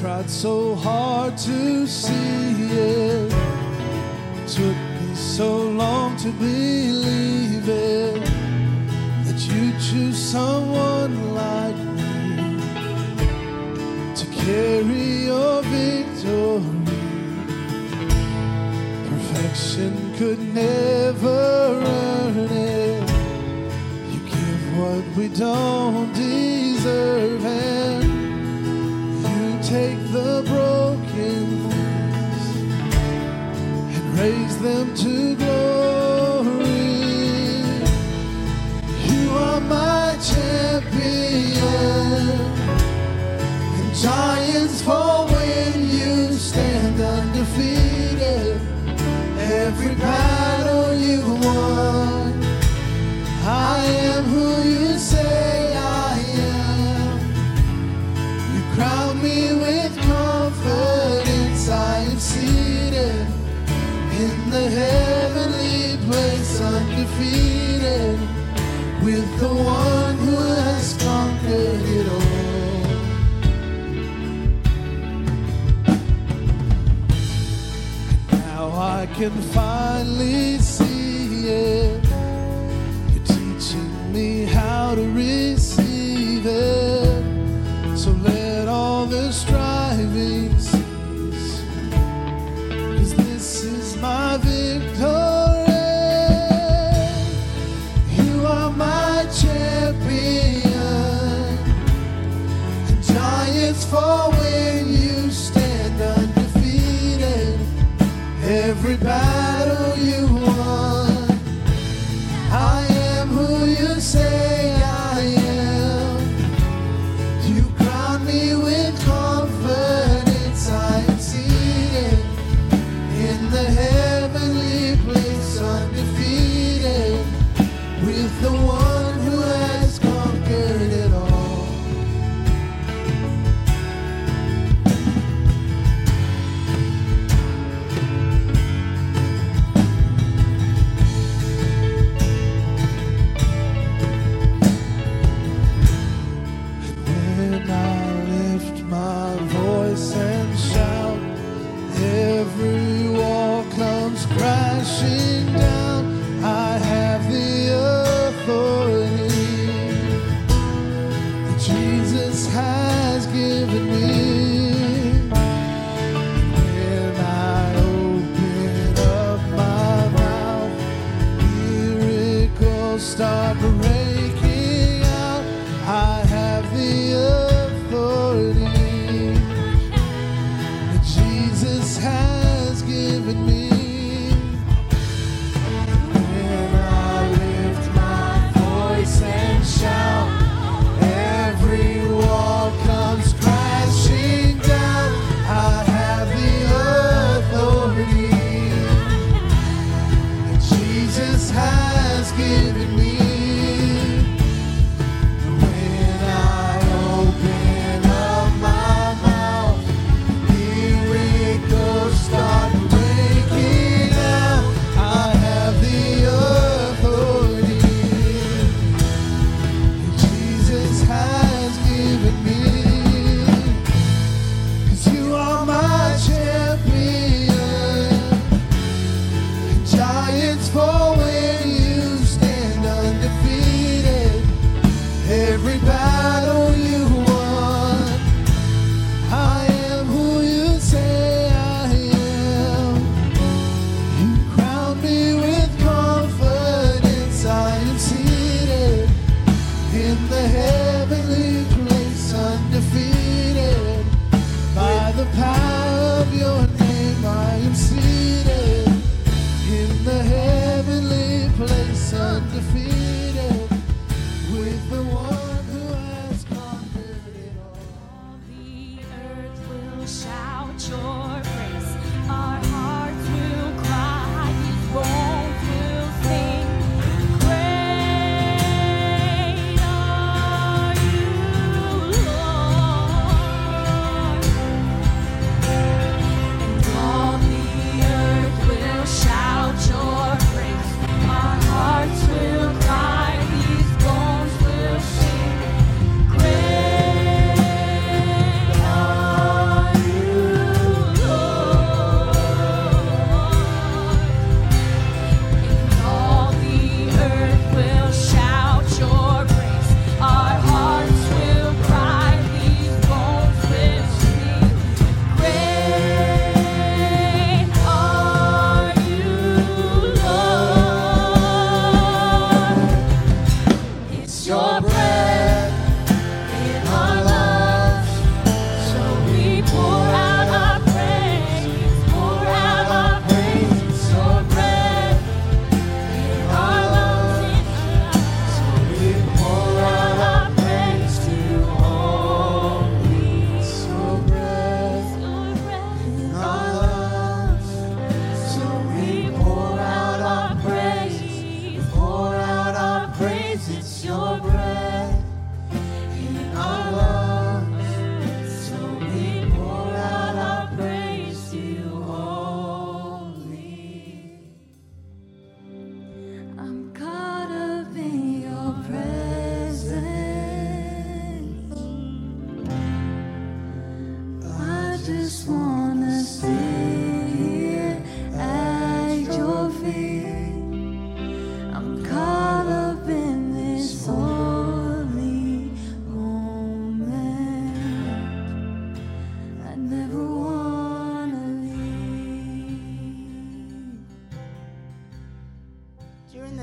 tried so hard to see it. Took me so long to believe it that you choose someone like me to carry your victory. Perfection could never earn it. You give what we don't deserve, broken things and raise them to glory. You are my champion, and giants fall can finally see it. You're teaching me how to receive it. So let all the striving cease. Cause this is my victory. You are my champion. Giants fall Every battle you won. I am who you say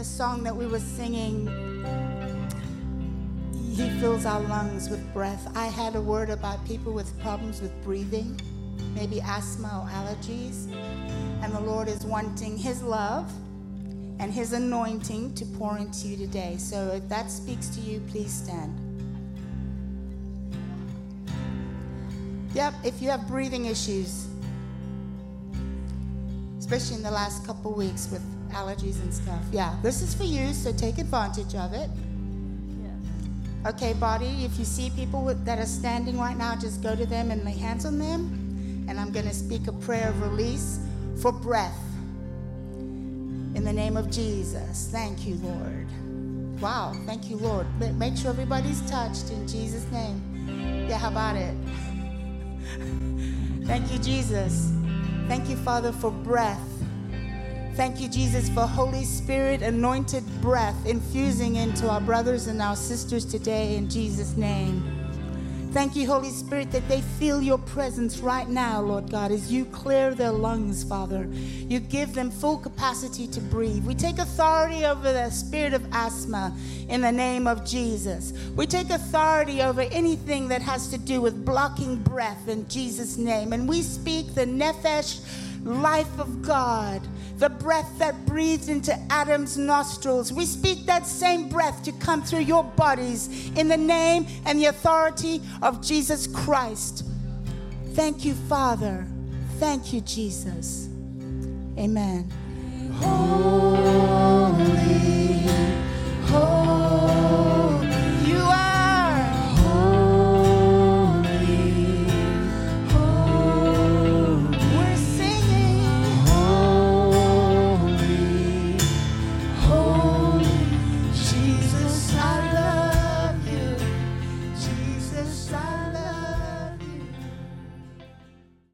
song that we were singing, He fills our lungs with breath. I had a word about people with problems with breathing, maybe asthma or allergies. And the Lord is wanting His love and His anointing to pour into you today. So if that speaks to you, please stand. Yep, if you have breathing issues, especially in the last couple weeks with allergies and stuff. Yeah, this is for you, so take advantage of it. Yes. Okay, body, if you see people with, that are standing right now, just go to them and lay hands on them. And I'm going to speak a prayer of release for breath. In the name of Jesus. Thank you, Lord. Wow, thank you, Lord. Make sure everybody's touched in Jesus' name. Yeah, how about it? thank you, Jesus. Thank you, Father, for breath. Thank you, Jesus, for Holy Spirit anointed breath infusing into our brothers and our sisters today in Jesus' name. Thank you, Holy Spirit, that they feel your presence right now, Lord God, as you clear their lungs, Father. You give them full capacity to breathe. We take authority over the spirit of asthma in the name of Jesus. We take authority over anything that has to do with blocking breath in Jesus' name. And we speak the nephesh life of God the breath that breathed into Adam's nostrils. We speak that same breath to come through your bodies in the name and the authority of Jesus Christ. Thank you, Father. Thank you, Jesus. Amen. Holy